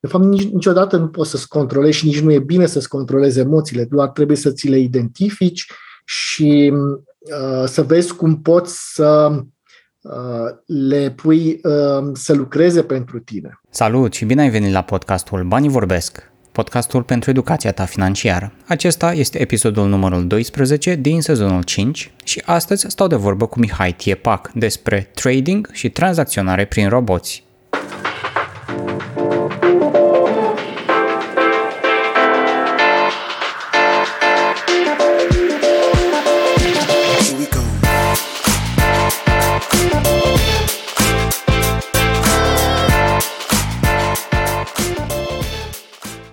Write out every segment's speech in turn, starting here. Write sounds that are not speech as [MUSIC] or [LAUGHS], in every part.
De fapt, nici, niciodată nu poți să-ți controlezi și nici nu e bine să-ți controlezi emoțiile, doar trebuie să ți le identifici și uh, să vezi cum poți să uh, le pui uh, să lucreze pentru tine. Salut și bine ai venit la podcastul Banii Vorbesc, podcastul pentru educația ta financiară. Acesta este episodul numărul 12 din sezonul 5 și astăzi stau de vorbă cu Mihai Tiepac despre trading și tranzacționare prin roboți.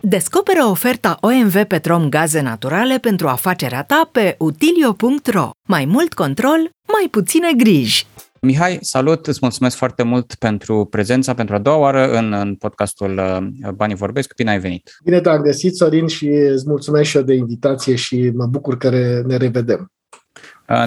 Descoperă oferta OMV Petrom Gaze Naturale pentru afacerea ta pe utilio.ro. Mai mult control, mai puține griji. Mihai, salut, îți mulțumesc foarte mult pentru prezența pentru a doua oară în, în podcastul uh, Banii Vorbesc. Bine ai venit! Bine te-am găsit, Sorin, și îți mulțumesc și eu de invitație și mă bucur că ne revedem.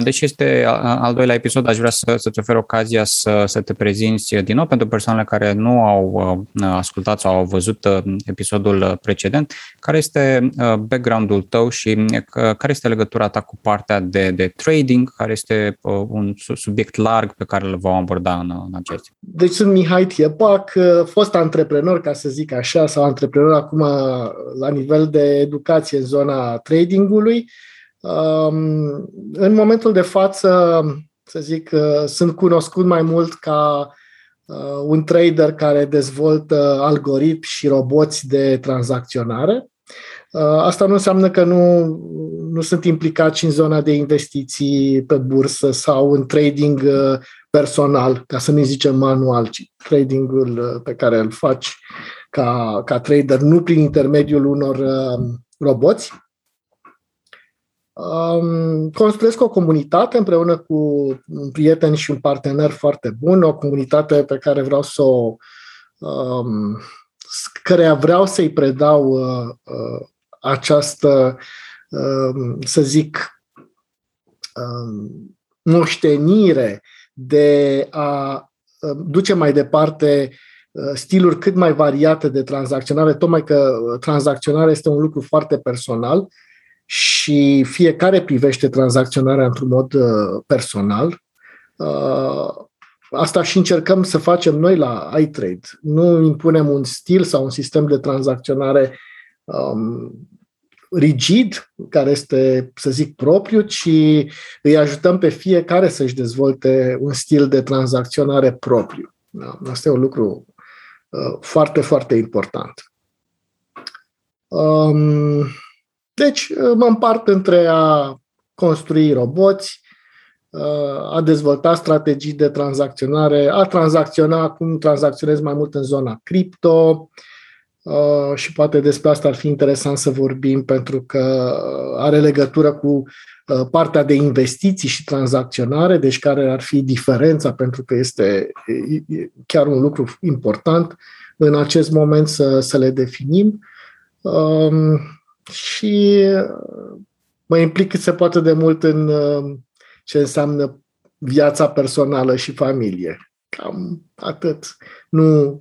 Deci este al doilea episod, aș vrea să, să-ți ofer ocazia să, să te prezinți din nou pentru persoanele care nu au ascultat sau au văzut episodul precedent. Care este background-ul tău și care este legătura ta cu partea de, de trading, care este un subiect larg pe care îl vom aborda în, în acest. Deci sunt Mihai Tiepac, fost antreprenor, ca să zic așa, sau antreprenor acum la nivel de educație în zona tradingului în momentul de față, să zic, sunt cunoscut mai mult ca uh, un trader care dezvoltă algoritmi și roboți de tranzacționare. Uh, asta nu înseamnă că nu, nu sunt implicat și în zona de investiții pe bursă sau în trading uh, personal, ca să nu zicem manual, ci tradingul pe care îl faci ca, ca trader, nu prin intermediul unor roboți. Um, construiesc o comunitate împreună cu un prieten și un partener foarte bun, o comunitate pe care vreau să o um, care vreau să-i predau uh, uh, această, uh, să zic, uh, moștenire de a uh, duce mai departe uh, stiluri cât mai variate de tranzacționare, tocmai că tranzacționarea este un lucru foarte personal și fiecare privește tranzacționarea într-un mod uh, personal. Uh, asta și încercăm să facem noi la iTrade. Nu impunem un stil sau un sistem de tranzacționare um, rigid, care este, să zic, propriu, ci îi ajutăm pe fiecare să-și dezvolte un stil de tranzacționare propriu. Da? Asta e un lucru uh, foarte, foarte important. Um, deci uh, mă împart între a construi roboți, uh, a dezvolta strategii de tranzacționare, a tranzacționa, acum tranzacționez mai mult în zona cripto uh, și poate despre asta ar fi interesant să vorbim pentru că are legătură cu partea de investiții și tranzacționare, deci care ar fi diferența, pentru că este chiar un lucru important în acest moment să, să le definim. Um, și uh, mă implic cât se poate de mult în uh, ce înseamnă viața personală și familie. Cam atât. Nu,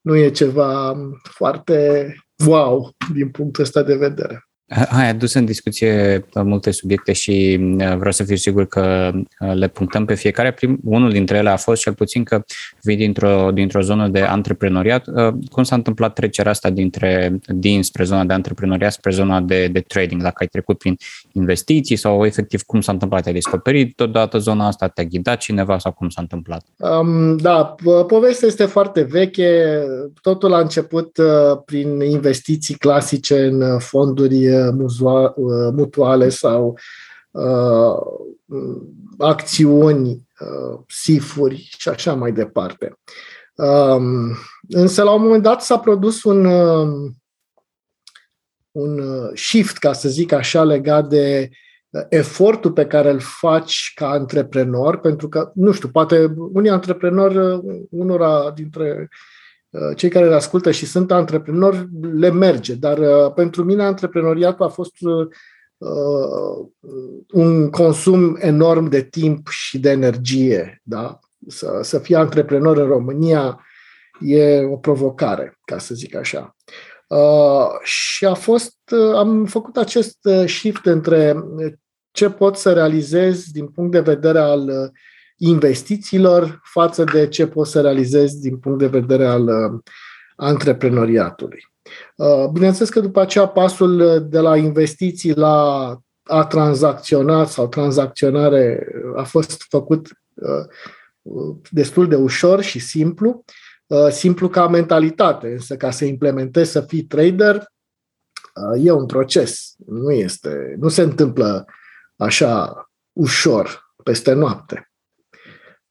nu e ceva foarte wow din punctul ăsta de vedere. Ai adus în discuție multe subiecte și uh, vreau să fiu sigur că uh, le punctăm pe fiecare. Prim, unul dintre ele a fost cel puțin că vii dintr-o, dintr-o zonă de antreprenoriat. Uh, cum s-a întâmplat trecerea asta dintre, dinspre zona de antreprenoriat spre zona de, de trading? Dacă ai trecut prin investiții sau efectiv cum s-a întâmplat? Ai descoperit totodată zona asta? Te-a ghidat cineva sau cum s-a întâmplat? Um, da, povestea este foarte veche. Totul a început uh, prin investiții clasice în fonduri Uh, mutuale sau uh, acțiuni, uh, sifuri și așa mai departe. Um, însă, la un moment dat, s-a produs un, um, un shift, ca să zic așa, legat de efortul pe care îl faci ca antreprenor, pentru că, nu știu, poate unii antreprenori, unora dintre Uh, cei care le ascultă și sunt antreprenori, le merge. Dar uh, pentru mine antreprenoriatul a fost uh, un consum enorm de timp și de energie. Da? Să, să fii antreprenor în România e o provocare, ca să zic așa. Uh, și a fost, uh, am făcut acest uh, shift între ce pot să realizez din punct de vedere al investițiilor față de ce pot să realizez din punct de vedere al antreprenoriatului. Bineînțeles că după aceea pasul de la investiții la a tranzacționa sau tranzacționare a fost făcut destul de ușor și simplu Uh, simplu ca mentalitate, însă ca să implementezi să fii trader, uh, e un proces. Nu, este, nu se întâmplă așa ușor, peste noapte.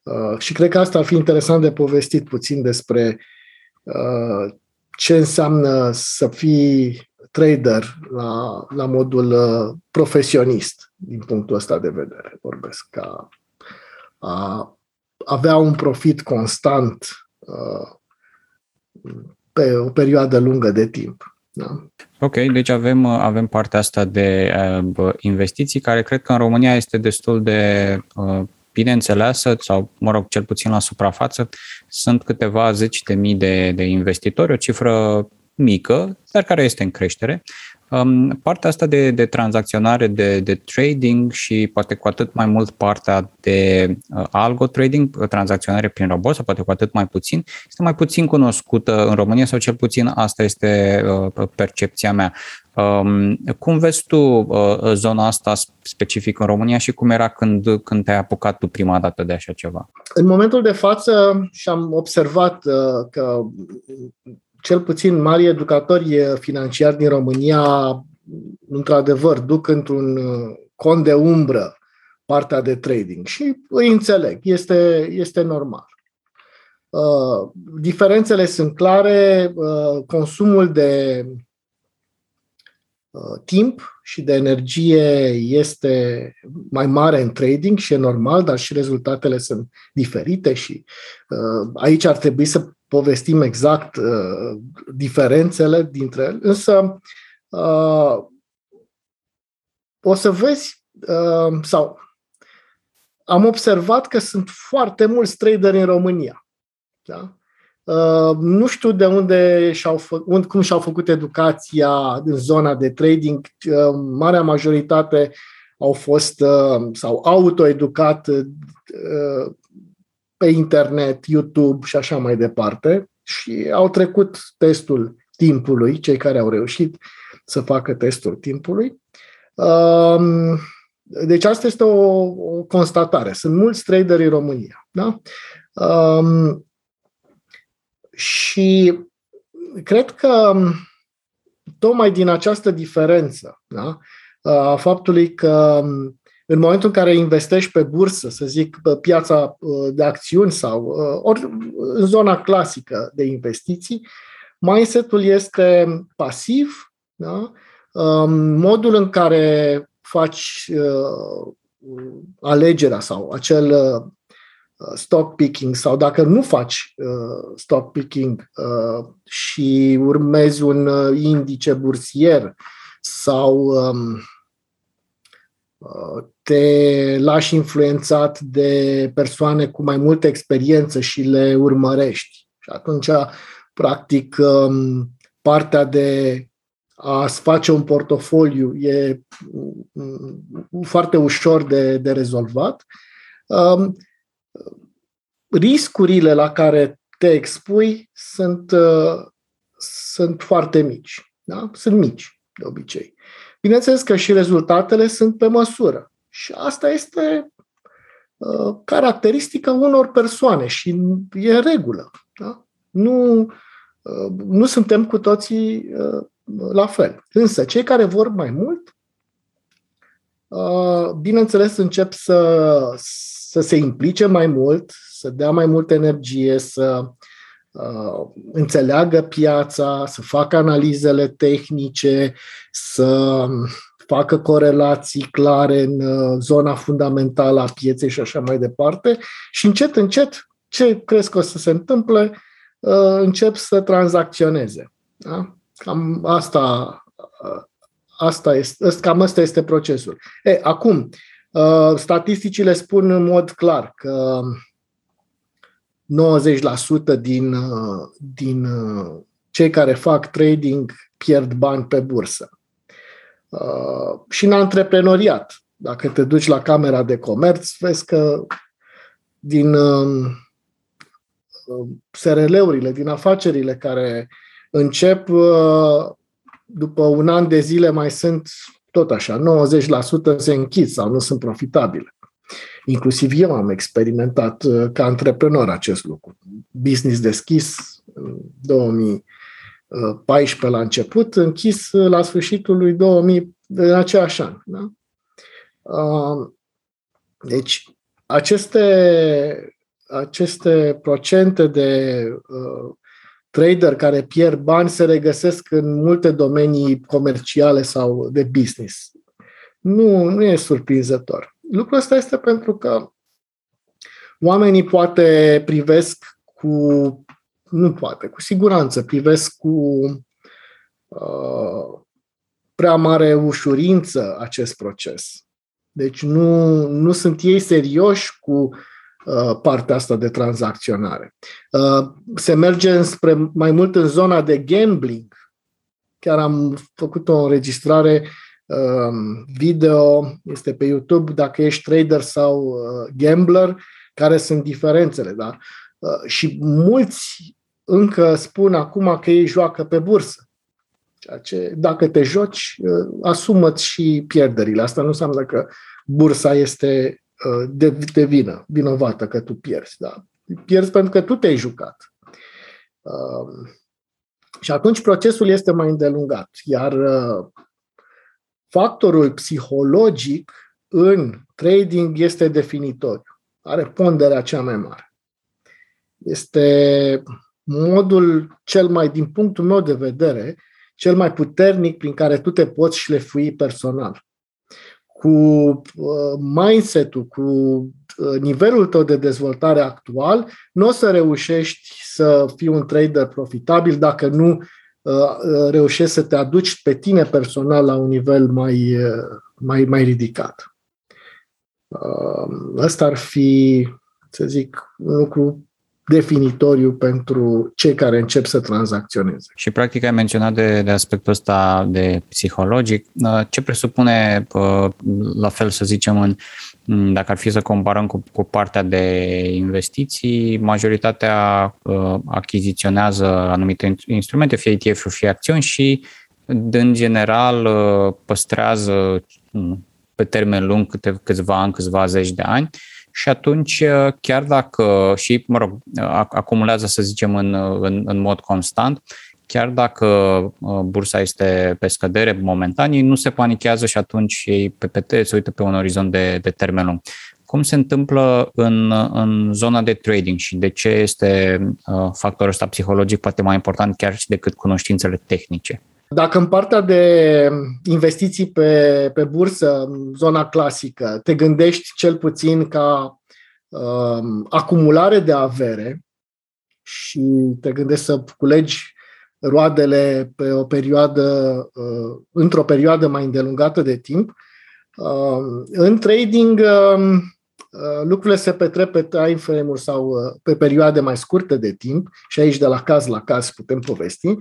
Uh, și cred că asta ar fi interesant de povestit puțin despre ce înseamnă să fii trader la, la modul profesionist, din punctul ăsta de vedere. Vorbesc ca a avea un profit constant pe o perioadă lungă de timp. Da. Ok, deci avem, avem partea asta de uh, investiții, care cred că în România este destul de uh, bine înțeleasă, sau, mă rog, cel puțin la suprafață. Sunt câteva zeci de mii de, de investitori, o cifră mică, dar care este în creștere. Um, partea asta de, de tranzacționare, de, de trading și poate cu atât mai mult partea de uh, algo trading, uh, tranzacționare prin robot sau poate cu atât mai puțin, este mai puțin cunoscută în România sau cel puțin asta este uh, percepția mea. Um, cum vezi tu uh, zona asta specific în România și cum era când, când te-ai apucat tu prima dată de așa ceva? În momentul de față și am observat uh, că cel puțin mari educatori financiari din România, într-adevăr, duc într-un uh, cont de umbră partea de trading și îi înțeleg, este, este normal. Uh, diferențele sunt clare, uh, consumul de uh, timp și de energie este mai mare în trading și e normal, dar și rezultatele sunt diferite și uh, aici ar trebui să povestim exact uh, diferențele dintre ele, însă uh, o să vezi uh, sau am observat că sunt foarte mulți traderi în România. Da? Uh, nu știu de unde și-au fă, unde, cum și-au făcut educația în zona de trading. Uh, marea majoritate au fost uh, sau autoeducat uh, pe internet, YouTube și așa mai departe și au trecut testul timpului, cei care au reușit să facă testul timpului. Um, deci asta este o, o constatare. Sunt mulți traderi în România. Da? Um, și cred că tocmai din această diferență da? a faptului că în momentul în care investești pe bursă, să zic, pe piața uh, de acțiuni sau uh, ori în zona clasică de investiții, mindset-ul este pasiv, da? Um, modul în care faci uh, alegerea sau acel stock picking sau dacă nu faci stock picking și urmezi un indice bursier sau um, te lași influențat de persoane cu mai multă experiență și le urmărești. Și atunci, practic, um, partea de a-ți face un portofoliu e mm, foarte ușor de, de rezolvat. Um, riscurile la care te expui sunt, uh, sunt foarte mici. Da? Sunt mici, de obicei. Bineînțeles că și rezultatele sunt pe măsură. Și asta este uh, caracteristică unor persoane și e în regulă. Da? Nu, uh, nu suntem cu toții uh, la fel. Însă, cei care vor mai mult, uh, bineînțeles, încep să, să se implice mai mult, să dea mai multă energie, să uh, înțeleagă piața, să facă analizele tehnice, să facă corelații clare în uh, zona fundamentală a pieței și așa mai departe și încet, încet, ce crezi că o să se întâmple? Uh, încep să tranzacționeze. Da? Cam asta, uh, asta este, cam asta este procesul. E, acum, statisticile spun în mod clar că 90% din, din cei care fac trading pierd bani pe bursă. Și în antreprenoriat, dacă te duci la Camera de Comerț, vezi că din SRL-urile, din afacerile care încep după un an de zile mai sunt tot așa, 90% se închid sau nu sunt profitabile. Inclusiv eu am experimentat uh, ca antreprenor acest lucru. Business deschis în 2014 la început, închis la sfârșitul lui 2000 în aceeași an. Da? Uh, deci, aceste, aceste procente de uh, trader care pierd bani se regăsesc în multe domenii comerciale sau de business. Nu, nu e surprinzător. Lucrul ăsta este pentru că oamenii poate privesc cu, nu poate, cu siguranță privesc cu uh, prea mare ușurință acest proces. Deci nu, nu sunt ei serioși cu Uh, partea asta de tranzacționare. Uh, se merge spre mai mult în zona de gambling. Chiar am făcut o înregistrare um, video, este pe YouTube, dacă ești trader sau uh, gambler, care sunt diferențele. Da? Și mulți încă spun acum că ei joacă pe bursă. Ceea ce, dacă te joci, asumă și pierderile. Asta nu înseamnă că bursa este Uh, de, de vină, vinovată că tu pierzi. Da? Pierzi pentru că tu te-ai jucat. Uh, și atunci procesul este mai îndelungat. Iar uh, factorul psihologic în trading este definitoriu. Are ponderea cea mai mare. Este modul cel mai, din punctul meu de vedere, cel mai puternic prin care tu te poți șlefui personal cu uh, mindset-ul, cu uh, nivelul tău de dezvoltare actual, nu o să reușești să fii un trader profitabil dacă nu uh, reușești să te aduci pe tine personal la un nivel mai, mai, mai ridicat. Ăsta ar fi, să zic, un lucru definitoriu pentru cei care încep să tranzacționeze. Și practic ai menționat de, de aspectul ăsta de psihologic. Uh, ce presupune, uh, la fel să zicem, în, dacă ar fi să comparăm cu, cu partea de investiții, majoritatea uh, achiziționează anumite instrumente, fie ETF-uri, fie acțiuni și în general păstrează pe termen lung câte, câțiva ani, câțiva zeci de ani. Și atunci uh, chiar dacă și, mă rog, acumulează, să zicem, în, în, în mod constant, chiar dacă uh, bursa este pe scădere momentan, ei nu se panichează și atunci ei pe PT se uită pe un orizont de, de termen lung. Cum se întâmplă în, în zona de trading și de ce este uh, factorul ăsta psihologic poate mai important chiar și decât cunoștințele tehnice? Dacă în partea de investiții pe, pe bursă, zona clasică, te gândești cel puțin ca um, acumulare de avere și te gândești să culegi roadele pe o perioadă, uh, într-o perioadă mai îndelungată de timp, uh, în trading uh, lucrurile se petrec pe time frame-uri sau uh, pe perioade mai scurte de timp și aici de la caz la caz putem povesti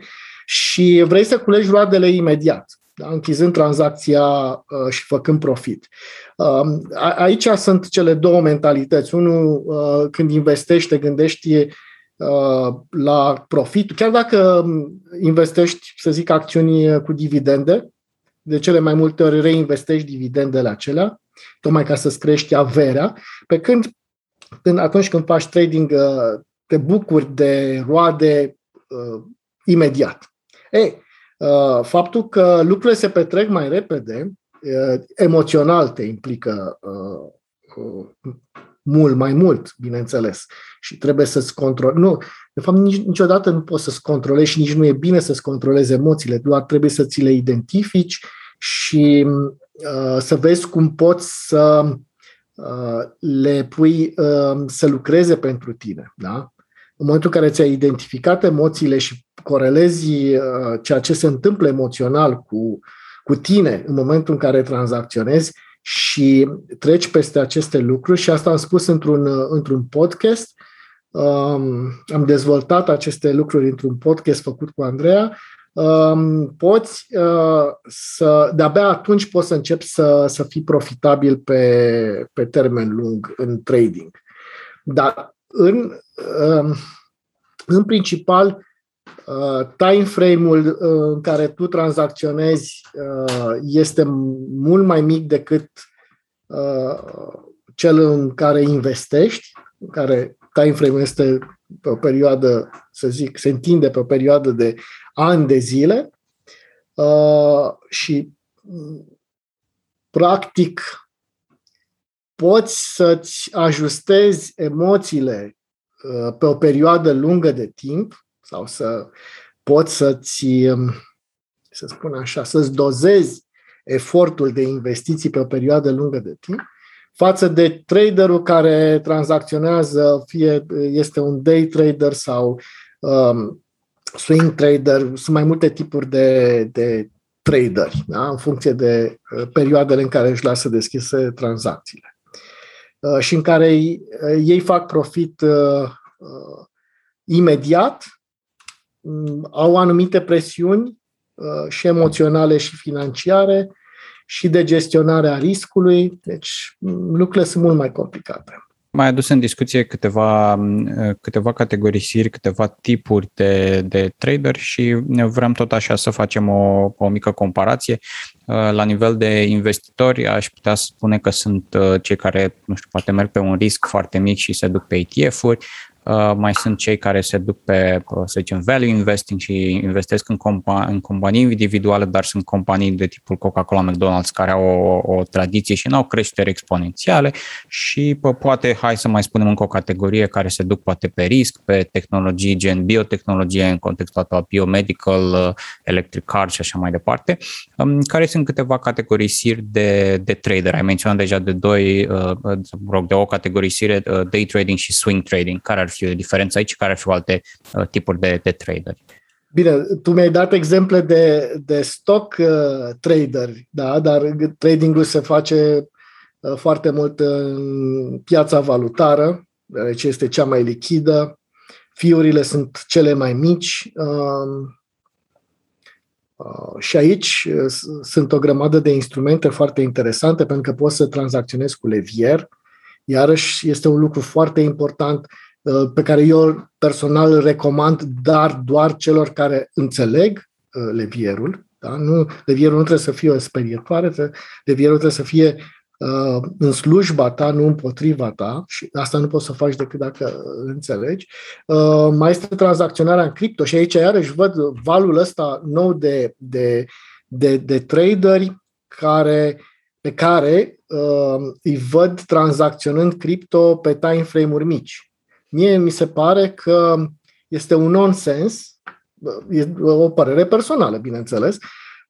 și vrei să culegi roadele imediat, da? închizând tranzacția uh, și făcând profit. Uh, aici sunt cele două mentalități. Unul, uh, când investești, te gândești uh, la profit, chiar dacă um, investești, să zic, acțiuni cu dividende, de cele mai multe ori reinvestești dividendele acelea, tocmai ca să-ți crești averea, pe când atunci când faci trading uh, te bucuri de roade uh, imediat. Ei, uh, faptul că lucrurile se petrec mai repede, uh, emoțional te implică uh, mult, mai mult, bineînțeles. Și trebuie să-ți controlezi. Nu, de fapt, nici, niciodată nu poți să-ți controlezi și nici nu e bine să-ți controlezi emoțiile, doar trebuie să ți le identifici și uh, să vezi cum poți să uh, le pui uh, să lucreze pentru tine. Da? În momentul în care ți-ai identificat emoțiile și corelezi uh, ceea ce se întâmplă emoțional cu, cu tine în momentul în care tranzacționezi și treci peste aceste lucruri și asta am spus într-un, uh, într-un podcast, um, am dezvoltat aceste lucruri într-un podcast făcut cu Andreea, um, poți uh, să, de-abia atunci poți să începi să, să fii profitabil pe, pe termen lung în trading. Dar în, um, în principal, uh, time frame-ul uh, în care tu tranzacționezi uh, este mult mai mic decât cel în care investești, în care time frame este pe o perioadă, să zic, se întinde pe o perioadă de ani de zile. Și practic poți să-ți ajustezi emoțiile uh, pe o perioadă lungă de timp sau să poți să-ți, um, să spun așa, să-ți dozezi efortul de investiții pe o perioadă lungă de timp față de traderul care tranzacționează, fie este un day trader sau um, swing trader, sunt mai multe tipuri de, de traderi, da? în funcție de uh, perioadele în care își lasă deschise tranzacțiile. Uh, și în care uh, ei fac profit uh, imediat, mm, au anumite presiuni și emoționale și financiare și de gestionare a riscului, deci mm, lucrurile sunt mult mai complicate. Mai adus în discuție câteva, câteva categorisiri, câteva tipuri de, de trader și vrem tot așa să facem o, o mică comparație. La nivel de investitori, aș putea spune că sunt cei care, nu știu, poate merg pe un risc foarte mic și se duc pe ETF-uri, Uh, mai sunt cei care se duc pe, uh, să zicem, value investing și investesc în, compa- în companii individuale, dar sunt companii de tipul Coca-Cola, McDonald's, care au o, o tradiție și nu au creștere exponențiale și pă, poate, hai să mai spunem încă o categorie care se duc poate pe risc, pe tehnologii gen biotehnologie în contextul ăsta biomedical, uh, electric car și așa mai departe, um, care sunt câteva categorisiri de, de trader. Ai menționat deja de doi, rog, de o categorisire, day trading și swing trading. Care ar fi diferența aici, care ar fi alte uh, tipuri de, de traderi. Bine, tu mi-ai dat exemple de, de stock uh, trader, da, dar tradingul se face uh, foarte mult în piața valutară, ce este cea mai lichidă, fiurile sunt cele mai mici uh, uh, și aici uh, sunt o grămadă de instrumente foarte interesante pentru că poți să tranzacționezi cu levier. Iarăși este un lucru foarte important Uh, pe care eu personal îl recomand, dar doar celor care înțeleg uh, levierul. Da? Nu, levierul nu trebuie să fie o sperietoare, levierul trebuie să fie uh, în slujba ta, nu împotriva ta și asta nu poți să faci decât dacă înțelegi. Uh, mai este tranzacționarea în cripto și aici iarăși văd valul ăsta nou de, de, de, de traderi care, pe care uh, îi văd tranzacționând cripto pe time frame-uri mici. Mie mi se pare că este un nonsens, e o părere personală, bineînțeles,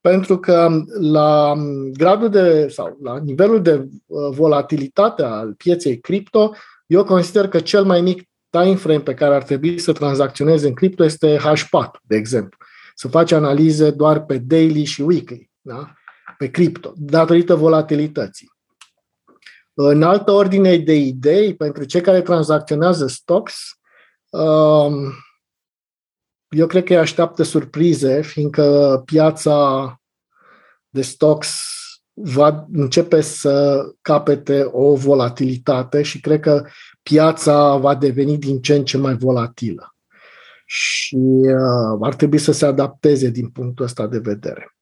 pentru că la gradul de sau la nivelul de uh, volatilitate al pieței cripto, eu consider că cel mai mic time frame pe care ar trebui să tranzacționeze în cripto este H4, de exemplu. Să faci analize doar pe daily și weekly, da? pe cripto, datorită volatilității. În altă ordine de idei, pentru cei care tranzacționează stocks, um, eu cred că îi așteaptă surprize, fiindcă piața de stocks va începe să capete o volatilitate și cred că piața va deveni din ce în ce mai volatilă. Și uh, ar trebui să se adapteze din punctul ăsta de vedere.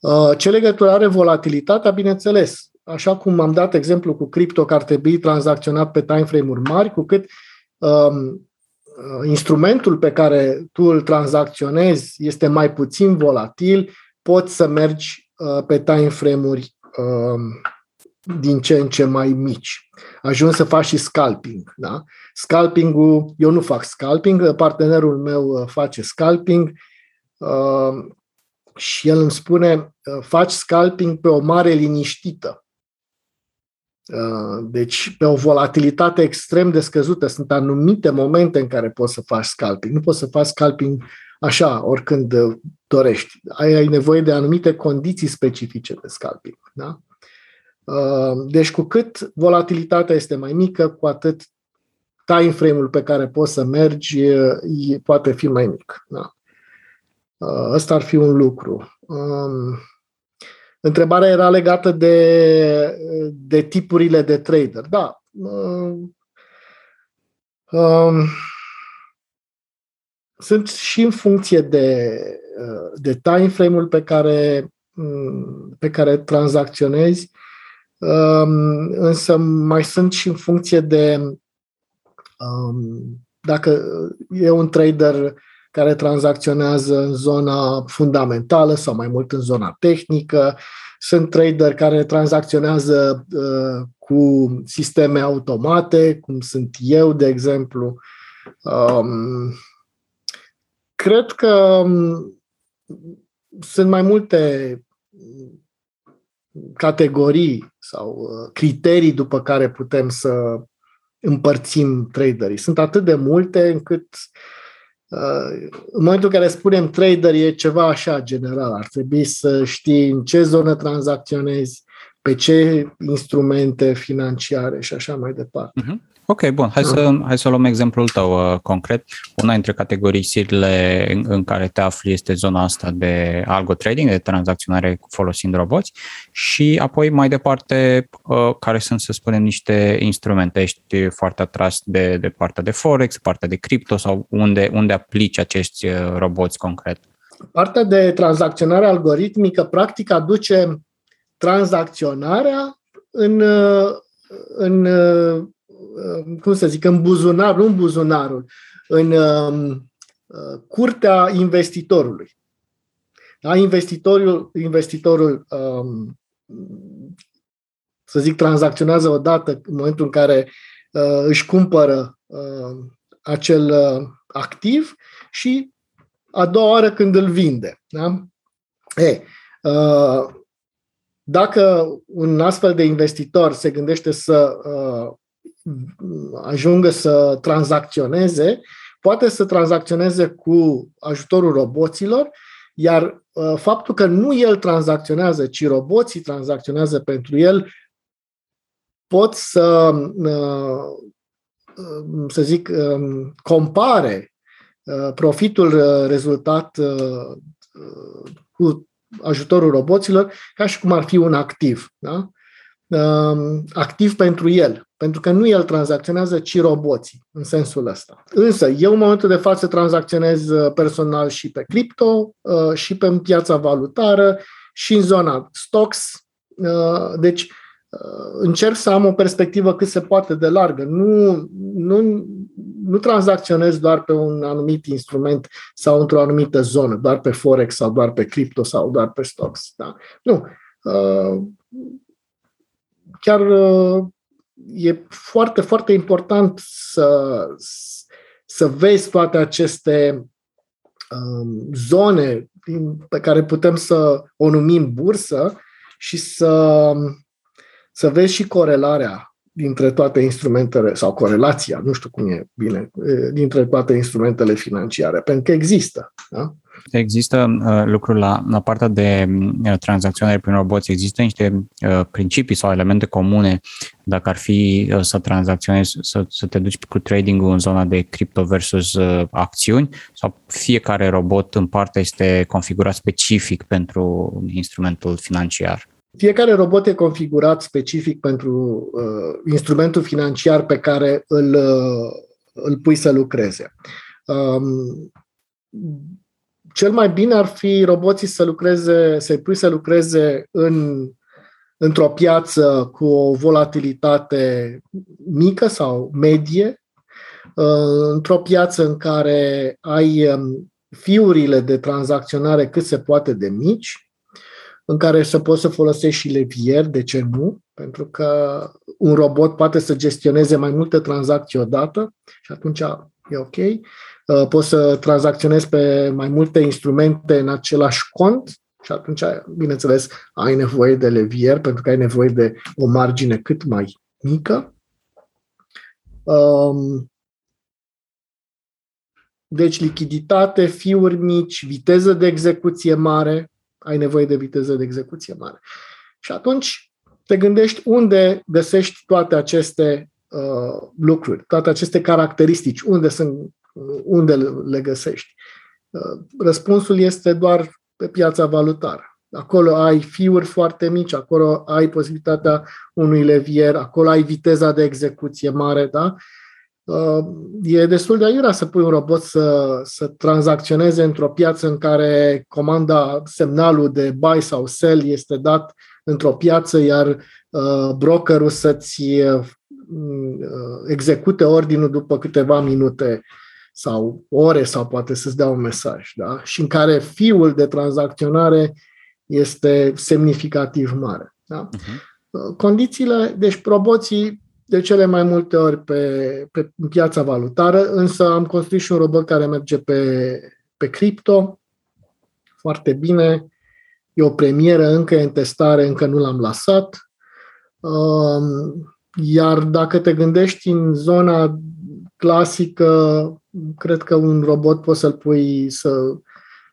Uh, ce legătură are volatilitatea? Bineînțeles, așa cum am dat exemplu cu cripto, că ar trebui tranzacționat pe time frame-uri mari, cu cât um, uh, instrumentul pe care tu îl tranzacționezi este mai puțin volatil, poți să mergi uh, pe time frame-uri um, din ce în ce mai mici. Ajung să faci și scalping. Da? Scalping-ul, eu nu fac scalping, partenerul meu uh, face scalping uh, și el îmi spune, uh, faci scalping pe o mare liniștită. Uh, deci, pe o volatilitate extrem de scăzută, sunt anumite momente în care poți să faci scalping. Nu poți să faci scalping așa, oricând uh, dorești. Ai, ai nevoie de anumite condiții specifice de scalping. Da? Uh, deci, cu cât volatilitatea este mai mică, cu atât time frame-ul pe care poți să mergi poate fi mai mic. Da. Ăsta ar fi un lucru. Um, întrebarea era legată de, de tipurile de trader. Da. Um, um sunt și în funcție de, de time frame-ul pe care, pe care tranzacționezi, um, însă mai sunt și în funcție de um, dacă e un trader care tranzacționează în zona fundamentală sau mai mult în zona tehnică, sunt trader care tranzacționează uh, cu sisteme automate, cum sunt eu, de exemplu. Um, Cred că mm, sunt mai multe categorii sau uh, criterii după care putem să împărțim traderii. Sunt atât de multe încât uh, în momentul în care spunem trader e ceva așa general. Ar trebui să știi în ce zonă tranzacționezi, pe ce instrumente financiare și așa mai departe. Uh-huh. Ok, bun. Hai să, hai să luăm exemplul tău uh, concret. Una dintre categoriile în, în care te afli este zona asta de algo trading, de tranzacționare folosind roboți și apoi mai departe uh, care sunt, să spunem, niște instrumente. Ești foarte atras de, de partea de Forex, partea de cripto sau unde, unde aplici acești uh, roboți concret? Partea de tranzacționare algoritmică practic aduce tranzacționarea în, uh, în Uh, cum să zic, în buzunar, nu în buzunarul, în um, uh, curtea investitorului. Da? Investitorul, investitorul um, să zic, tranzacționează odată în momentul în care uh, își cumpără uh, acel uh, activ și a doua oară când îl vinde. Da? E, uh, dacă un astfel de investitor se gândește să uh, ajungă să tranzacționeze, poate să tranzacționeze cu ajutorul roboților, iar uh, faptul că nu el tranzacționează, ci roboții tranzacționează pentru el, pot să, uh, să zic, um, compare uh, profitul rezultat cu ajutorul roboților ca și cum ar fi un activ. Da? Um, activ pentru el, pentru că nu el tranzacționează, ci roboții, în sensul ăsta. Însă, eu în momentul de față tranzacționez uh, personal și pe cripto, uh, și pe piața valutară, și în zona stocks. Uh, deci, încerc să am o perspectivă cât se poate de largă. Nu, nu, nu tranzacționez doar pe un anumit instrument sau într-o anumită zonă, doar pe Forex sau doar pe cripto sau doar pe stocks. Da? Nu chiar uh, e foarte, foarte important să, să vezi toate aceste um, zone pe care putem să o numim bursă și să, să vezi și corelarea dintre toate instrumentele, sau corelația, nu știu cum e bine, dintre toate instrumentele financiare, pentru că există. Da? Există uh, lucruri la, la partea de uh, tranzacționare prin roboți, există niște uh, principii sau elemente comune dacă ar fi uh, să tranzacționezi, să, să te duci cu trading în zona de cripto versus uh, acțiuni sau fiecare robot în parte este configurat specific pentru instrumentul financiar? Fiecare robot e configurat specific pentru uh, instrumentul financiar pe care îl, uh, îl pui să lucreze. Um, cel mai bine ar fi roboții să lucreze, să-i pui să lucreze în, într-o piață cu o volatilitate mică sau medie, uh, într-o piață în care ai um, fiurile de tranzacționare cât se poate de mici, în care să poți să folosești și levier, de ce nu? Pentru că un robot poate să gestioneze mai multe tranzacții odată și atunci e ok. Uh, poți să tranzacționezi pe mai multe instrumente în același cont și atunci, bineînțeles, ai nevoie de levier pentru că ai nevoie de o margine cât mai mică. Um, deci lichiditate, fiuri mici, viteză de execuție mare, ai nevoie de viteză de execuție mare. Și atunci te gândești unde găsești toate aceste uh, lucruri, toate aceste caracteristici, unde, sunt, unde le găsești? Uh, răspunsul este doar pe piața valutară. Acolo ai fiuri foarte mici, acolo ai posibilitatea unui levier, acolo ai viteza de execuție mare, da? Uh, e destul de aiurea să pui un robot să, să tranzacționeze într-o piață în care comanda, semnalul de buy sau sell este dat într-o piață, iar uh, brokerul să-ți uh, execute ordinul după câteva minute sau ore sau poate să-ți dea un mesaj. Da? Și în care fiul de tranzacționare este semnificativ mare. Da? Uh-huh. Condițiile, deci roboții de cele mai multe ori pe, pe piața valutară, însă am construit și un robot care merge pe, pe cripto, foarte bine, e o premieră, încă e în testare, încă nu l-am lăsat. Um, iar dacă te gândești în zona clasică, cred că un robot poți să-l pui să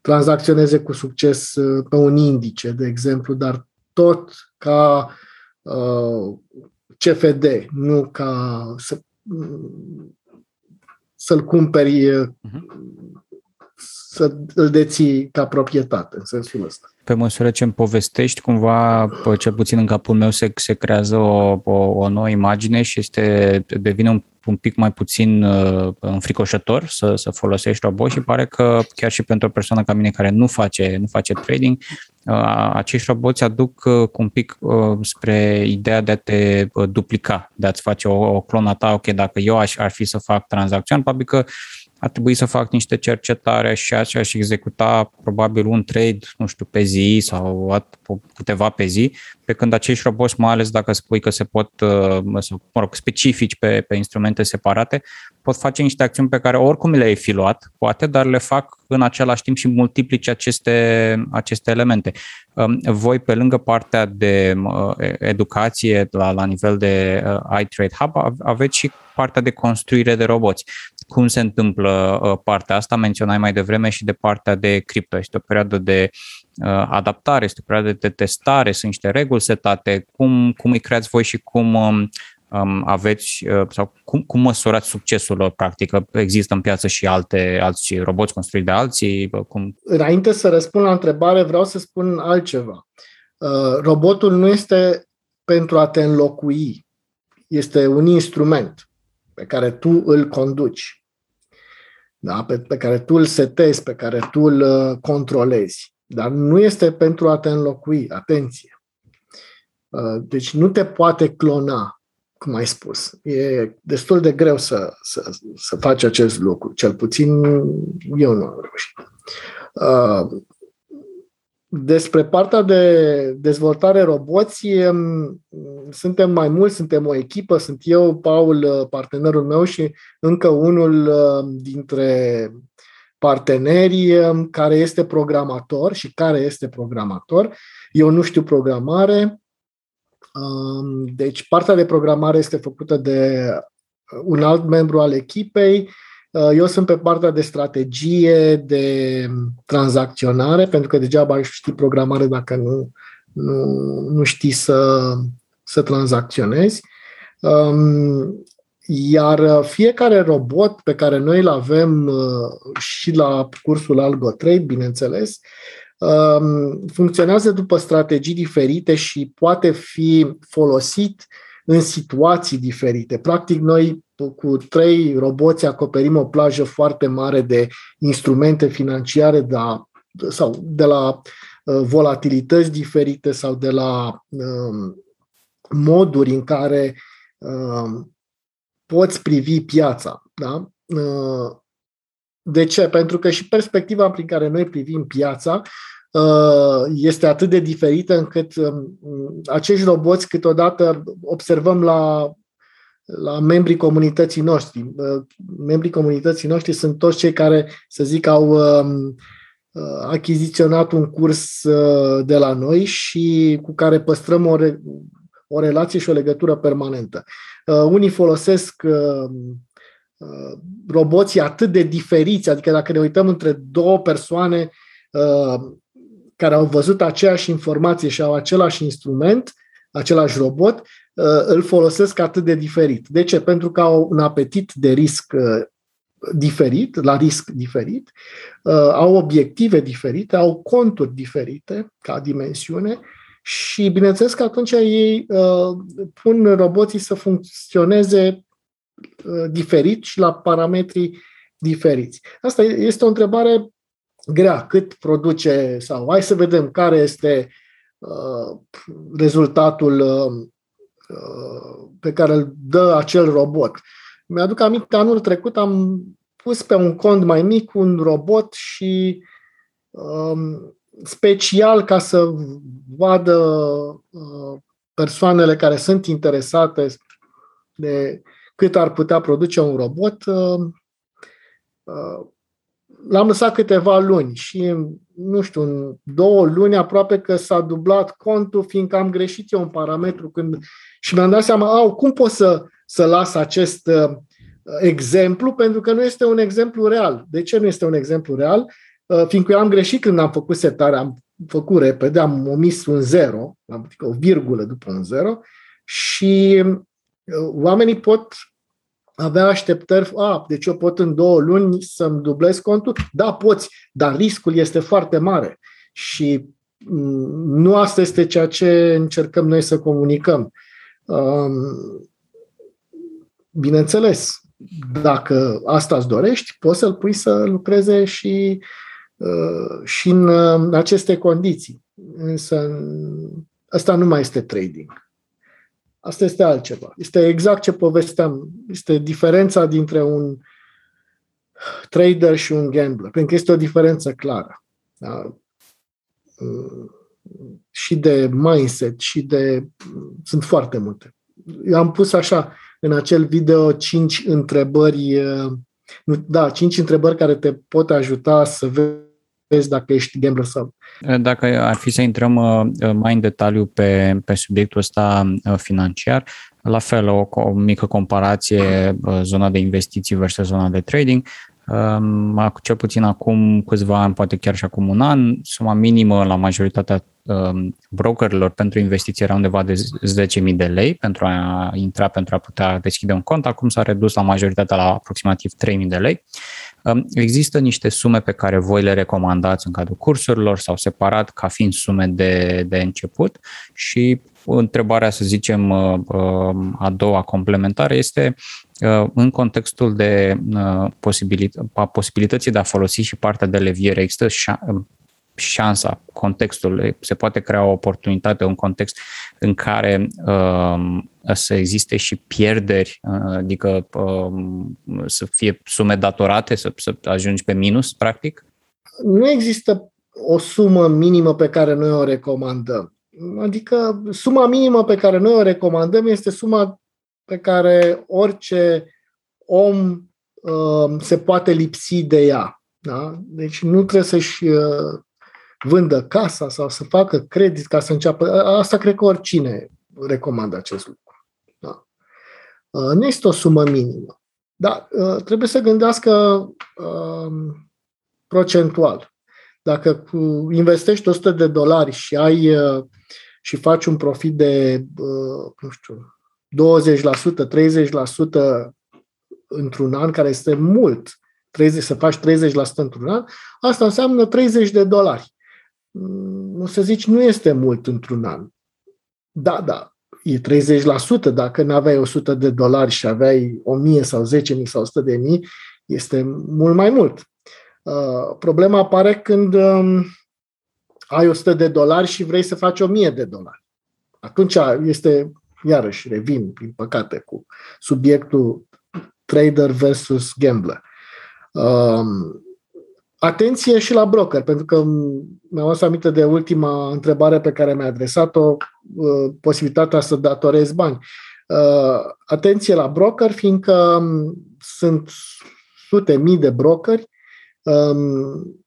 tranzacționeze cu succes uh, pe un indice, de exemplu, dar tot ca uh, CFD, nu ca să, să-l cumperi, uh-huh. Să îl deții ca proprietate, în sensul ăsta. Pe măsură ce îmi povestești, cumva, cel puțin în capul meu, se, se creează o, o, o nouă imagine și este, devine un, un pic mai puțin uh, înfricoșător să, să folosești robot și pare că chiar și pentru o persoană ca mine care nu face, nu face trading, uh, acești roboți aduc uh, cu un pic uh, spre ideea de a te uh, duplica, de a-ți face o, o clonă ta, ok, dacă eu aș, ar fi să fac tranzacțiuni, probabil că ar trebui să fac niște cercetare și aș executa probabil un trade, nu știu, pe zi sau câteva pe zi, pe când acești roboți, mai ales dacă spui că se pot, uh, sau, mă rog, specifici pe, pe instrumente separate, pot face niște acțiuni pe care oricum le-ai fi luat, poate, dar le fac în același timp și multiplice aceste, aceste elemente. Um, voi, pe lângă partea de uh, educație la, la nivel de uh, iTrade Hub, aveți și partea de construire de roboți. Cum se întâmplă partea asta? Menționai mai devreme și de partea de cripto. Este o perioadă de adaptare, este o perioadă de testare, sunt niște reguli setate. Cum, cum îi creați voi și cum um, um, aveți uh, sau cum, cum măsurați succesul lor, practic? Există în piață și alte alți roboți construiți de alții? Cum? Înainte să răspund la întrebare, vreau să spun altceva. Uh, robotul nu este pentru a te înlocui, este un instrument pe care tu îl conduci, da? pe, pe care tu îl setezi, pe care tu îl uh, controlezi. Dar nu este pentru a te înlocui, atenție. Uh, deci nu te poate clona cum ai spus, e destul de greu să, să, să faci acest lucru. Cel puțin eu nu am reușit. Uh, despre partea de dezvoltare roboți, um, suntem mai mulți, suntem o echipă, sunt eu, Paul, uh, partenerul meu și încă unul uh, dintre partenerii um, care este programator și care este programator. Eu nu știu programare, deci partea de programare este făcută de uh, un alt membru al echipei. Uh, eu sunt pe partea de strategie, de tranzacționare, pentru că degeaba ai ști programare dacă nu, nu, nu știi să, să tranzacționezi. Um, iar fiecare robot pe care noi îl avem uh, și la cursul AlgoTrade, bineînțeles, Um, funcționează după strategii diferite și poate fi folosit în situații diferite. Practic, noi cu trei roboți acoperim o plajă foarte mare de instrumente financiare de la, sau de la uh, volatilități diferite sau de la um, moduri în care um, poți privi piața. Da? Uh, de ce? Pentru că și perspectiva prin care noi privim piața uh, este atât de diferită încât um, acești roboți câteodată observăm la, la membrii comunității noștri. Uh, membrii comunității noștri sunt toți cei care, să zic, au um, uh, achiziționat un curs de la noi și cu care păstrăm o, re- o relație și o legătură permanentă. Unii folosesc Uh, roboții atât de diferiți, adică dacă ne uităm între două persoane uh, care au văzut aceeași informație și au același instrument, același robot, îl folosesc atât de diferit. De ce? Pentru că au un apetit de risc diferit, la risc diferit, au obiective diferite, au conturi diferite ca dimensiune și bineînțeles că atunci ei pun roboții să funcționeze diferit și la parametrii diferiți. Asta este o întrebare grea. Cât produce sau hai să vedem care este uh, rezultatul uh, pe care îl dă acel robot. Mi-aduc aminte, anul trecut am pus pe un cont mai mic un robot și um, special ca să vadă uh, persoanele care sunt interesate de cât ar putea produce un robot, uh, uh, l-am lăsat câteva luni și, nu știu, în două luni aproape că s-a dublat contul, fiindcă am greșit eu un parametru când și mi-am dat seama, au, cum pot să, să las acest uh, exemplu, pentru că nu este un exemplu real. De ce nu este un exemplu real? Uh, fiindcă eu am greșit când am făcut setarea, am făcut repede, am omis un zero, adică o virgulă după un zero, și uh, oamenii pot avea așteptări, a, deci eu pot în două luni să-mi dublez contul? Da, poți, dar riscul este foarte mare și mm, nu asta este ceea ce încercăm noi să comunicăm. Bineînțeles, dacă asta îți dorești, poți să-l pui să lucreze și, uh, și în aceste condiții. Însă asta nu mai este trading. Asta este altceva. Este exact ce povesteam. Este diferența dintre un trader și un gambler. Pentru că este o diferență clară. Da? Și de mindset, și de. Sunt foarte multe. Eu am pus așa în acel video cinci întrebări. Da, cinci întrebări care te pot ajuta să vezi vezi dacă ești gambler sau Dacă ar fi să intrăm uh, mai în detaliu pe, pe subiectul ăsta uh, financiar, la fel, o, o mică comparație, uh, zona de investiții versus zona de trading. Um, cel puțin acum câțiva ani, poate chiar și acum un an, suma minimă la majoritatea um, brokerilor pentru investiții era undeva de 10.000 de lei pentru a intra, pentru a putea deschide un cont. Acum s-a redus la majoritatea la aproximativ 3.000 de lei. Um, există niște sume pe care voi le recomandați în cadrul cursurilor sau separat ca fiind sume de, de început și întrebarea, să zicem, uh, uh, a doua complementară este uh, în contextul de posibilității de a folosi și partea de leviere. Există șansa, contextul, se poate crea o oportunitate, un context în care uh, să existe și pierderi, uh, adică uh, să fie sume datorate, să, să ajungi pe minus, practic? Nu există o sumă minimă pe care noi o recomandăm. Adică suma minimă pe care noi o recomandăm este suma pe care orice om uh, se poate lipsi de ea. Da? Deci nu trebuie să-și uh, vândă casa sau să facă credit ca să înceapă. Asta cred că oricine recomandă acest lucru. Da. Nu este o sumă minimă. Dar trebuie să gândească um, procentual. Dacă investești 100 de dolari și ai și faci un profit de, nu știu, 20%, 30% într-un an, care este mult, 30, să faci 30% într-un an, asta înseamnă 30 de dolari o să zici, nu este mult într-un an. Da, da, e 30%. Dacă nu aveai 100 de dolari și aveai 1000 sau 10.000 sau 100 de mii, este mult mai mult. Uh, problema apare când um, ai 100 de dolari și vrei să faci 1000 de dolari. Atunci este, iarăși, revin, prin păcate, cu subiectul trader versus gambler. Um, atenție și la broker, pentru că mi-am adus aminte de ultima întrebare pe care mi-a adresat-o, uh, posibilitatea să datorezi bani. Uh, atenție la broker, fiindcă um, sunt sute mii de brokeri um,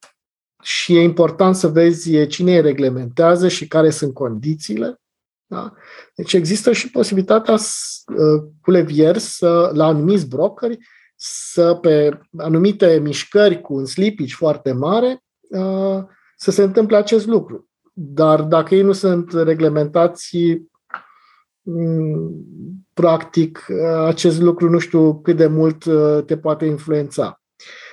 și e important să vezi cine îi reglementează și care sunt condițiile. Da? Deci există și posibilitatea uh, cu levier să, la anumiți brokeri să pe anumite mișcări cu un slippage foarte mare uh, să se întâmple acest lucru. Dar dacă ei nu sunt reglementați, mm, practic, acest lucru nu știu cât de mult te poate influența.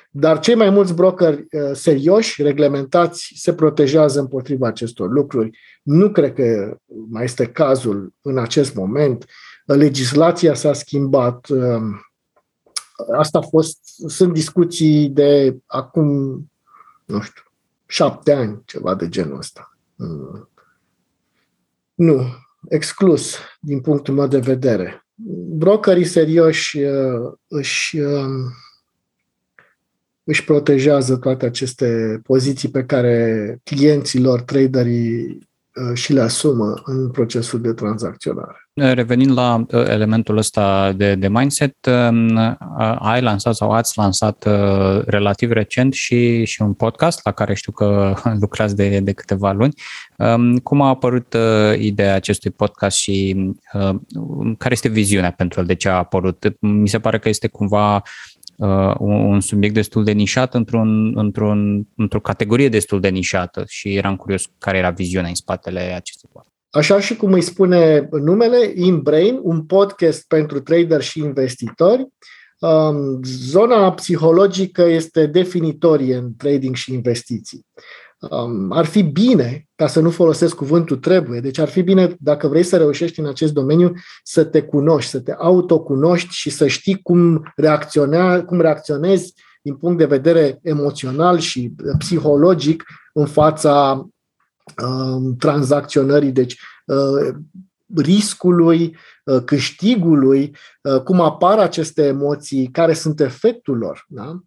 Dar cei mai mulți brokeri serioși, reglementați, se protejează împotriva acestor lucruri. Nu cred că mai este cazul în acest moment. Legislația s-a schimbat. Asta a fost, sunt discuții de acum, nu știu, șapte ani, ceva de genul ăsta. Mm. Nu, exclus din punctul meu de vedere. Brokerii serioși uh, își, um, își protejează toate aceste poziții pe care clienților, traderii Uh, și le asumă în procesul de tranzacționare. Revenind la uh, elementul ăsta de, de mindset, um, uh, ai lansat sau ați lansat relativ recent și, și un podcast la care știu că [LAUGHS] lucrați de, de câteva luni. Um, cum a apărut ideea acestui podcast și care este viziunea pentru el? De ce a apărut? Mi se pare că este cumva uh, un subiect destul de nișat într-un, într-un, într-o categorie destul de nișată și eram curios care era viziunea în spatele acestui podcast. Așa și cum îi spune numele, InBrain, un podcast pentru trader și investitori. Um, zona psihologică este definitorie în trading și investiții um, ar fi bine, ca să nu folosesc cuvântul trebuie, deci ar fi bine, dacă vrei să reușești în acest domeniu, să te cunoști, să te autocunoști și să știi cum, reacționa, cum reacționezi din punct de vedere emoțional și psihologic în fața um, tranzacționării, deci uh, riscului, uh, câștigului, uh, cum apar aceste emoții, care sunt efectul lor. Da? Uh,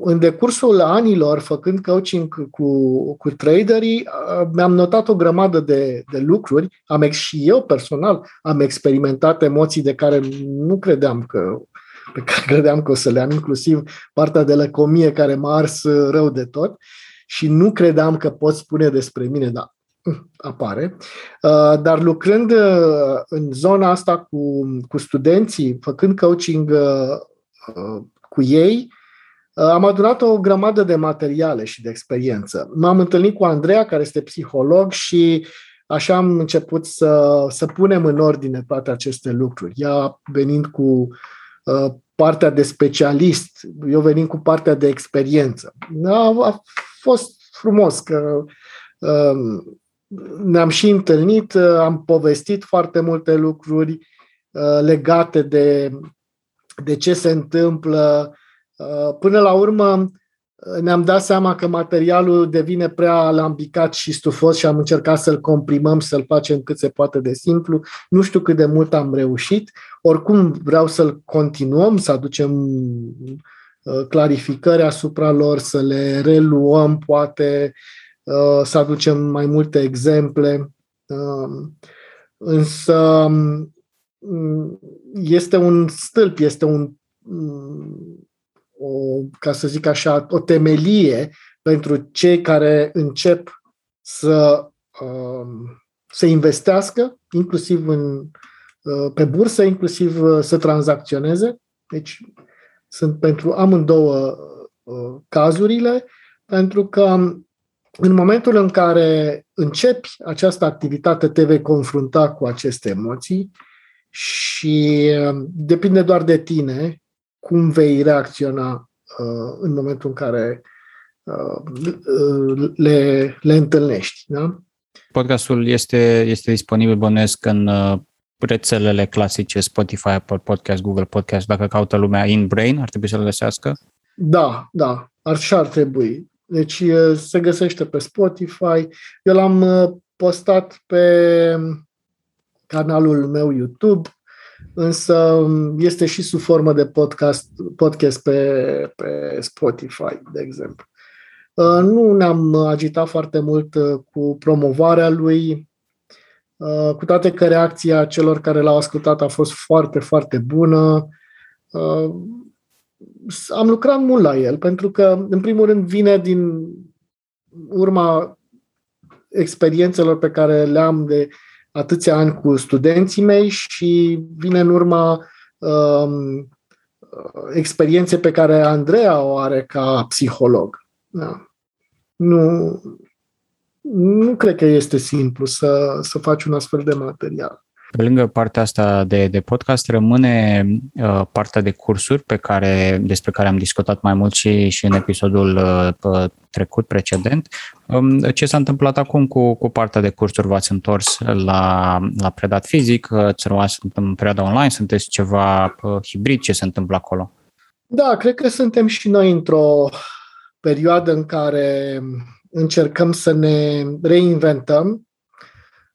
în decursul anilor, făcând coaching cu, cu traderii, uh, mi-am notat o grămadă de, de lucruri. Am și eu personal am experimentat emoții de care nu credeam că pe care [LAUGHS] credeam că o să le am, inclusiv partea de lăcomie care m-a ars rău de tot și nu credeam că pot spune despre mine, dar uh, apare. Dar lucrând în zona asta cu, cu studenții, făcând coaching cu ei, Uh, am adunat o grămadă de materiale și de experiență. M-am întâlnit cu Andreea, care este psiholog, și așa am început să, să punem în ordine toate aceste lucruri. Ea venind cu uh, partea de specialist, eu venind cu partea de experiență. A, a fost frumos că uh, ne-am și întâlnit, uh, am povestit foarte multe lucruri uh, legate de, de ce se întâmplă Uh, până la urmă, uh, ne-am dat seama că materialul devine prea alambicat și stufos și am încercat să-l comprimăm și să-l facem cât se poate de simplu. Nu știu cât de mult am reușit. Oricum vreau să-l continuăm, să aducem uh, clarificări asupra lor, să le reluăm, poate să aducem mai multe exemple. Însă um, este un stâlp, este un o, ca să zic așa, o temelie pentru cei care încep să um, se investească, inclusiv în, uh, pe bursă, inclusiv uh, să tranzacționeze. Deci sunt pentru amândouă uh, cazurile, pentru că în momentul în care începi această activitate, te vei confrunta cu aceste emoții și depinde doar de tine cum vei reacționa uh, în momentul în care uh, le, le întâlnești. Da? Podcastul este, este disponibil, bănuiesc, în uh, rețelele clasice Spotify, Apple Podcast, Google Podcast. Dacă caută lumea in brain, ar trebui să le găsească? Da, da, așa ar trebui. Deci uh, se găsește pe Spotify. Eu l-am uh, postat pe canalul meu YouTube însă este și sub formă de podcast, podcast pe, pe Spotify, de exemplu. Uh, nu ne-am agitat foarte mult uh, cu promovarea lui, uh, cu toate că reacția celor care l-au ascultat a fost foarte, foarte bună. Am lucrat mult la el, pentru că, în primul rând, vine din urma experiențelor pe care le-am de atâția ani cu studenții mei și vine în urma um, experiențe pe care Andreea o are ca psiholog. Da. Nu, nu cred că este simplu să, să faci un astfel de material. Pe lângă partea asta de, de podcast, rămâne uh, partea de cursuri pe care, despre care am discutat mai mult și, și în episodul uh, trecut, precedent. Um, ce s-a întâmplat acum cu, cu partea de cursuri? V-ați întors la, la predat fizic? Ați rămas în perioada online? Sunteți ceva uh, hibrid? Ce se întâmplă acolo? Da, cred că suntem și noi într-o perioadă în care încercăm să ne reinventăm.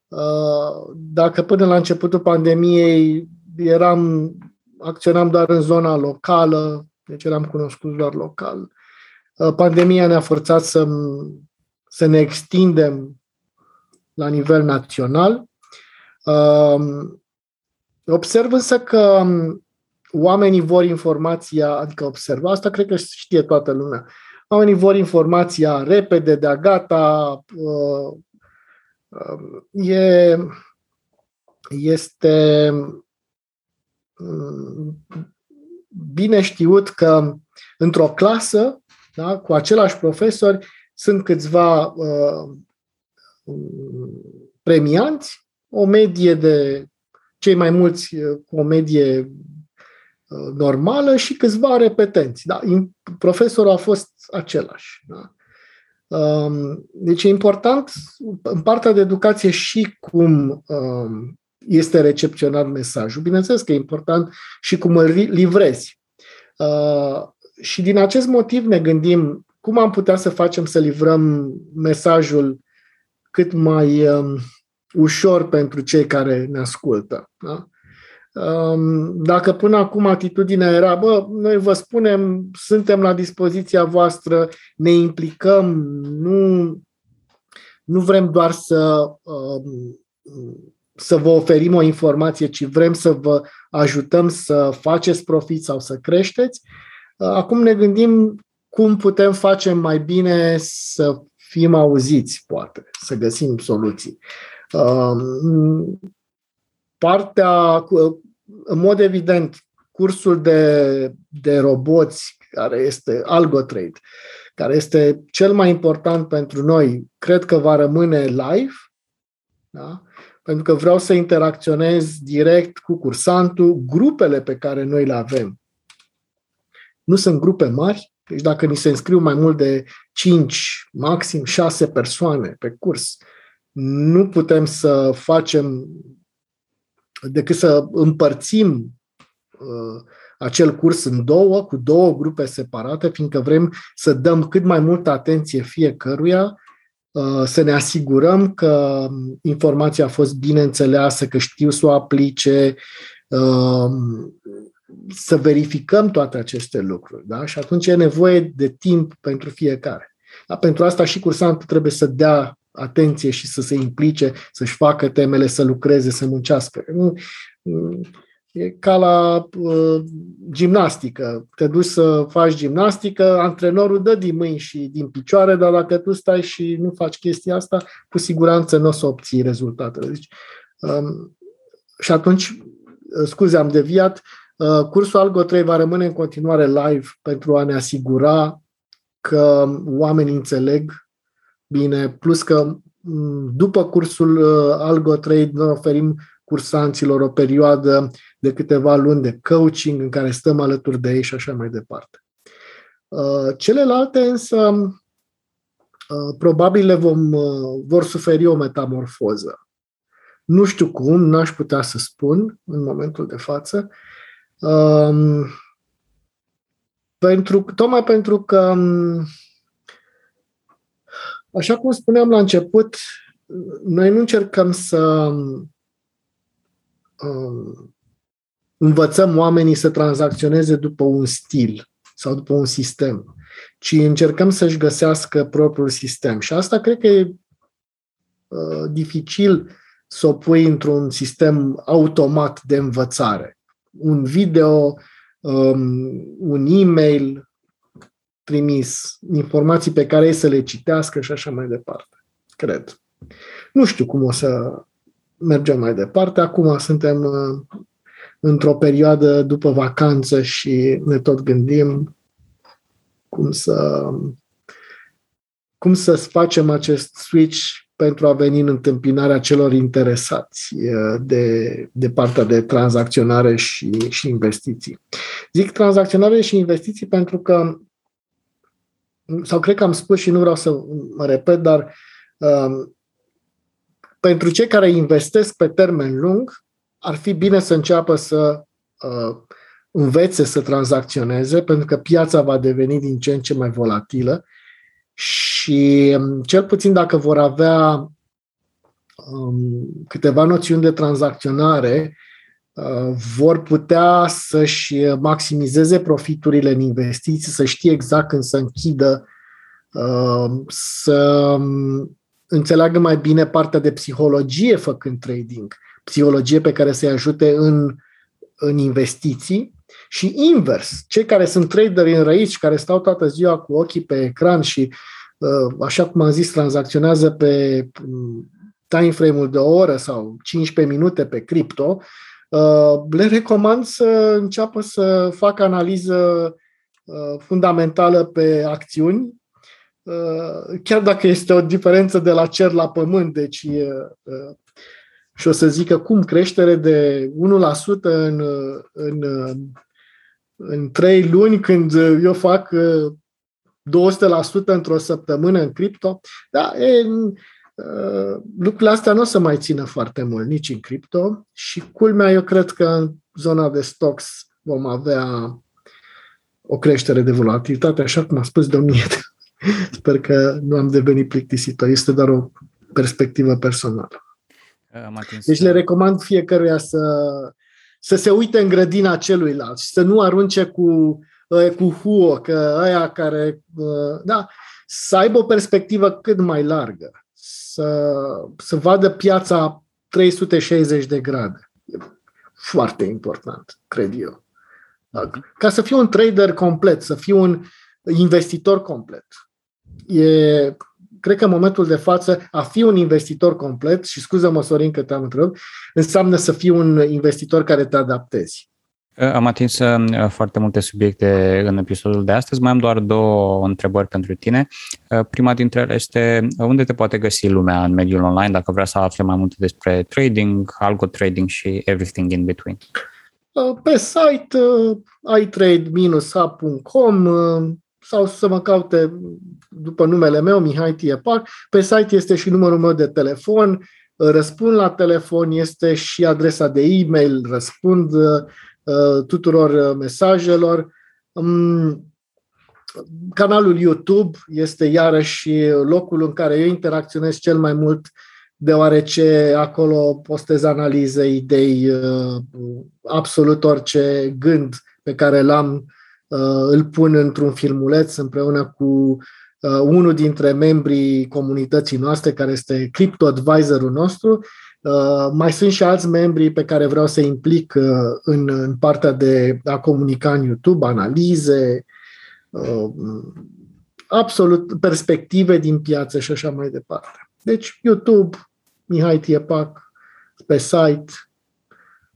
Uh, dacă până la începutul pandemiei eram, acționam doar în zona locală, deci eram cunoscuți doar local, uh, pandemia ne-a forțat să, să ne extindem la nivel național. Uh, observ însă că oamenii vor informația, adică observ, asta cred că știe toată lumea, Oamenii vor informația repede, de-a gata. Uh, uh, e, este mm, bine știut că într-o clasă, da, cu același profesori, sunt câțiva uh, premianți, o medie de cei mai mulți cu o medie normală și câțiva repetenți. Da? Profesorul a fost același. Da? Um, deci e important în partea de educație și cum um, este recepționat mesajul. Bineînțeles că e important și cum îl livrezi. Uh, și din acest motiv ne gândim cum am putea să facem să livrăm mesajul cât mai um, ușor pentru cei care ne ascultă. Da? Dacă până acum atitudinea era, bă, noi vă spunem, suntem la dispoziția voastră, ne implicăm, nu, nu vrem doar să, să vă oferim o informație, ci vrem să vă ajutăm să faceți profit sau să creșteți. Acum ne gândim cum putem face mai bine să fim auziți, poate, să găsim soluții partea, în mod evident, cursul de, de roboți, care este AlgoTrade, care este cel mai important pentru noi, cred că va rămâne live, da? pentru că vreau să interacționez direct cu cursantul, grupele pe care noi le avem. Nu sunt grupe mari, deci dacă ni se înscriu mai mult de 5, maxim 6 persoane pe curs, nu putem să facem decât să împărțim uh, acel curs în două, cu două grupe separate, fiindcă vrem să dăm cât mai multă atenție fiecăruia, uh, să ne asigurăm că informația a fost bine înțeleasă, că știu să o aplice, uh, să verificăm toate aceste lucruri. Da? Și atunci e nevoie de timp pentru fiecare. Da? Pentru asta și cursantul trebuie să dea atenție și să se implice, să-și facă temele, să lucreze, să muncească. E ca la uh, gimnastică. Te duci să faci gimnastică, antrenorul dă din mâini și din picioare, dar dacă tu stai și nu faci chestia asta, cu siguranță nu o să obții rezultatele. Deci, um, și atunci, uh, scuze, am deviat, uh, cursul Algo 3 va rămâne în continuare live pentru a ne asigura că oamenii înțeleg bine, plus că după cursul uh, Algo Trade noi oferim cursanților o perioadă de câteva luni de coaching în care stăm alături de ei și așa mai departe. Uh, celelalte însă uh, probabil le vom, vor suferi o metamorfoză. Nu știu cum, n-aș putea să spun în momentul de față. Um, pentru, tocmai pentru că um, Așa cum spuneam la început, noi nu încercăm să um, învățăm oamenii să tranzacționeze după un stil sau după un sistem, ci încercăm să-și găsească propriul sistem. Și asta cred că e uh, dificil să o pui într-un sistem automat de învățare. Un video, um, un e-mail, trimis, informații pe care ei să le citească și așa mai departe. Cred. Nu știu cum o să mergem mai departe. Acum suntem uh, într-o perioadă după vacanță și ne tot gândim cum să cum să facem acest switch pentru a veni în întâmpinarea celor interesați de, de partea de tranzacționare și, și investiții. Zic tranzacționare și investiții pentru că, sau cred că am spus și nu vreau să mă repet, dar um, pentru cei care investesc pe termen lung, ar fi bine să înceapă să uh, învețe să tranzacționeze, pentru că piața va deveni din ce în ce mai volatilă și um, cel puțin dacă vor avea um, câteva noțiuni de tranzacționare, uh, vor putea să-și maximizeze profiturile în investiții, să știe exact când să închidă, uh, să um, înțeleagă mai bine partea de psihologie făcând trading, psihologie pe care să-i ajute în, în investiții și invers, cei care sunt traderi înrăiți, care stau toată ziua cu ochii pe ecran și, uh, așa cum am zis, tranzacționează pe mm, time frame-ul de o oră sau 15 minute pe cripto, uh, le recomand să înceapă să facă analiză uh, fundamentală pe acțiuni, chiar dacă este o diferență de la cer la pământ, deci și o să zică cum creștere de 1% în, în în trei luni când eu fac 200% într-o săptămână în cripto, da, e, uh, lucrurile astea nu o să mai țină foarte mult nici în cripto și culmea eu cred că în zona de stocks vom avea o creștere de volatilitate, așa cum a spus domnie. [LAUGHS] Sper că nu am devenit plictisitor. Este doar o perspectivă personală. Deci le recomand fiecăruia să să se uite în grădina celuilalt și să nu arunce cu, cu huo, că aia care... Da, să aibă o perspectivă cât mai largă, să, să vadă piața 360 de grade. E foarte important, cred eu. Ca să fiu un trader complet, să fiu un investitor complet. E cred că în momentul de față a fi un investitor complet, și scuză-mă, Sorin, că te-am întrebat, înseamnă să fii un investitor care te adaptezi. Am atins uh, foarte multe subiecte în episodul de astăzi. Mai am doar două întrebări pentru tine. Uh, prima dintre ele este unde te poate găsi lumea în mediul online dacă vrea să afle mai multe despre trading, algo trading și everything in between. Uh, pe site itrade-hub.com sau să mă caute după numele meu, Mihai Tiepac. Pe site este și numărul meu de telefon, răspund la telefon, este și adresa de e-mail, răspund uh, tuturor mesajelor. Um, canalul YouTube este iarăși locul în care eu interacționez cel mai mult, deoarece acolo postez analize, idei, uh, absolut orice gând pe care l-am Uh, îl pun într-un filmuleț împreună cu uh, unul dintre membrii comunității noastre, care este Crypto Advisorul nostru. Uh, mai sunt și alți membri pe care vreau să implic în, în partea de a comunica în YouTube, analize, absolut perspective din piață și așa mai departe. Deci YouTube, Mihai Tiepac, pe site,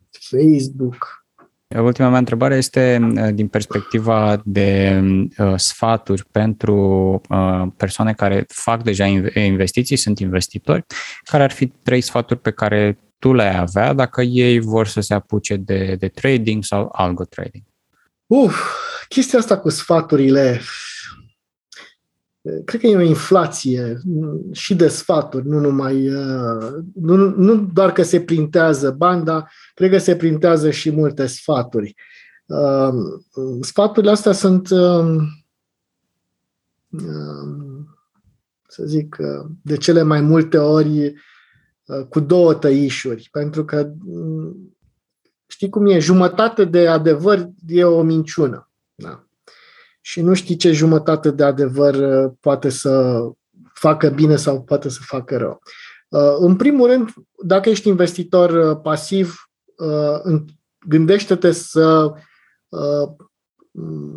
Facebook, Ultima mea întrebare este uh, din perspectiva de uh, sfaturi pentru uh, persoane care fac deja investiții, sunt investitori. Care ar fi trei sfaturi pe care tu le-ai avea dacă ei vor să se apuce de, de trading sau algo trading? Uf, chestia asta cu sfaturile cred că e o inflație și de sfaturi, nu numai, uh, nu, nu doar că se printează bani, dar cred că se printează și multe sfaturi. Uh, sfaturile astea sunt, um, um, să zic, uh, de cele mai multe ori cu două tăișuri, pentru că mm, știi cum e, jumătate de adevăr e o minciună. Da și nu știi ce jumătate de adevăr uh, poate să facă bine sau poate să facă rău. Uh, în primul rând, dacă ești investitor uh, pasiv, gândește-te să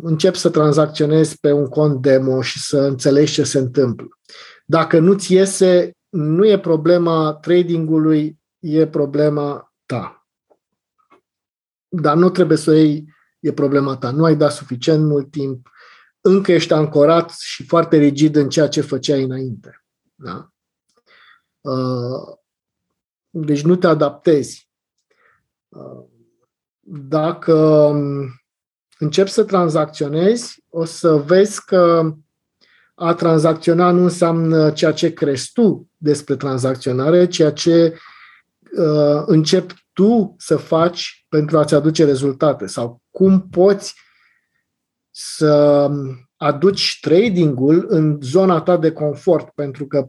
începi să tranzacționezi pe un cont demo și să înțelegi ce se întâmplă. Dacă nu-ți iese, nu e problema tradingului, e problema ta. Dar nu trebuie să o iei, e problema ta. Nu ai dat suficient mult timp, încă ești ancorat și foarte rigid în ceea ce făceai înainte. Da? Deci nu te adaptezi. Dacă începi să tranzacționezi, o să vezi că a tranzacționa nu înseamnă ceea ce crezi tu despre tranzacționare, ceea ce uh, începi tu să faci pentru a-ți aduce rezultate sau cum poți să aduci tradingul în zona ta de confort, pentru că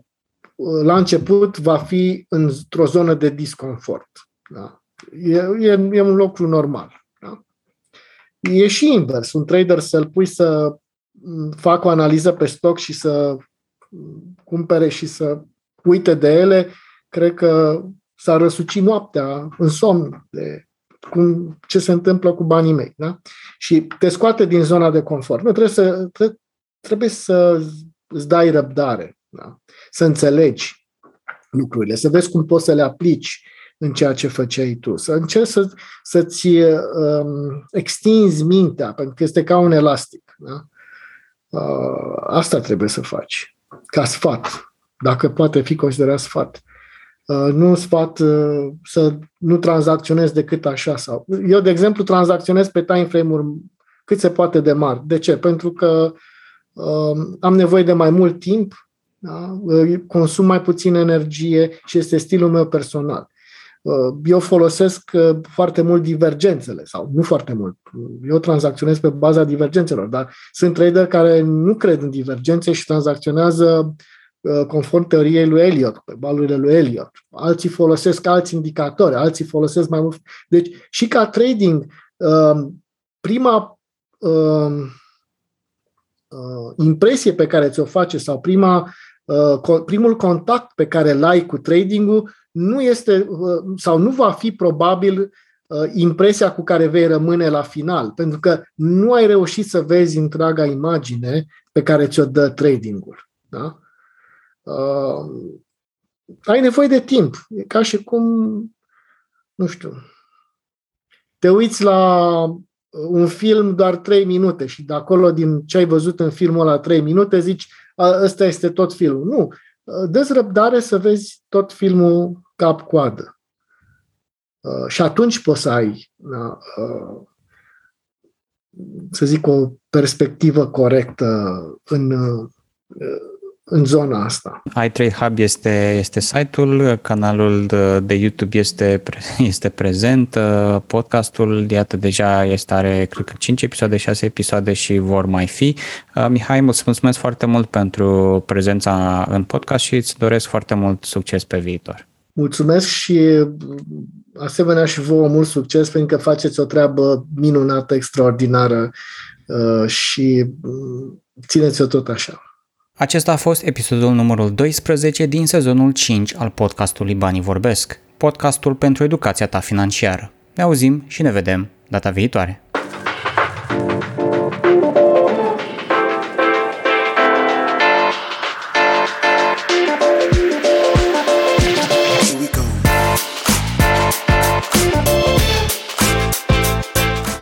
uh, la început va fi într-o zonă de disconfort. Da? E, e, e un lucru normal. Da? E și invers. Un trader să-l pui să facă o analiză pe stoc și să cumpere și să uite de ele, cred că s-a răsucit noaptea în somn de cum, ce se întâmplă cu banii mei. Da? Și te scoate din zona de confort. Nu trebuie să, trebuie să îți dai răbdare, da? să înțelegi lucrurile, să vezi cum poți să le aplici în ceea ce făceai tu, să încerci să, să-ți um, extinzi mintea, pentru că este ca un elastic. Da? Uh, asta trebuie să faci, ca sfat, dacă poate fi considerat sfat. Uh, nu sfat uh, să nu tranzacționezi decât așa. sau. Eu, de exemplu, tranzacționez pe time frame-uri cât se poate de mari. De ce? Pentru că uh, am nevoie de mai mult timp, da? consum mai puțin energie și este stilul meu personal. Eu folosesc foarte mult divergențele, sau nu foarte mult. Eu tranzacționez pe baza divergențelor, dar sunt trader care nu cred în divergențe și tranzacționează Uh, conform teoriei lui Elliot, pe balurile lui Elliot. Alții folosesc alți indicatori, alții folosesc mai mult. Deci, și ca trading, um, prima um, uh, impresie pe care ți-o face sau prima, uh, primul contact pe care îl ai cu tradingul nu este sau nu va fi probabil impresia cu care vei rămâne la final, pentru că nu ai reușit să vezi întreaga imagine pe care ți-o dă tradingul. Da? Uh, ai nevoie de timp. E ca și cum, nu știu, te uiți la un film doar 3 minute și de acolo, din ce ai văzut în filmul la 3 minute, zici, ăsta este tot filmul. Nu. Dă-ți răbdare să vezi tot filmul cap-coadă. Și atunci poți să ai, să zic, o perspectivă corectă în în zona asta. iTrade Hub este, este site-ul, canalul de, de YouTube este, [LAUGHS] este prezent, uh, podcastul, iată, deja este, are, cred că 5 episoade, 6 episoade și vor mai fi. Uh, Mihai, îți mulțumesc foarte mult pentru prezența în podcast și îți doresc foarte mult succes pe viitor. Mulțumesc și asemenea și vouă mult succes pentru că faceți o treabă minunată, extraordinară uh, și țineți-o tot așa. Acesta a fost episodul numărul 12 din sezonul 5 al podcastului Banii Vorbesc, podcastul pentru educația ta financiară. Ne auzim și ne vedem data viitoare! thank you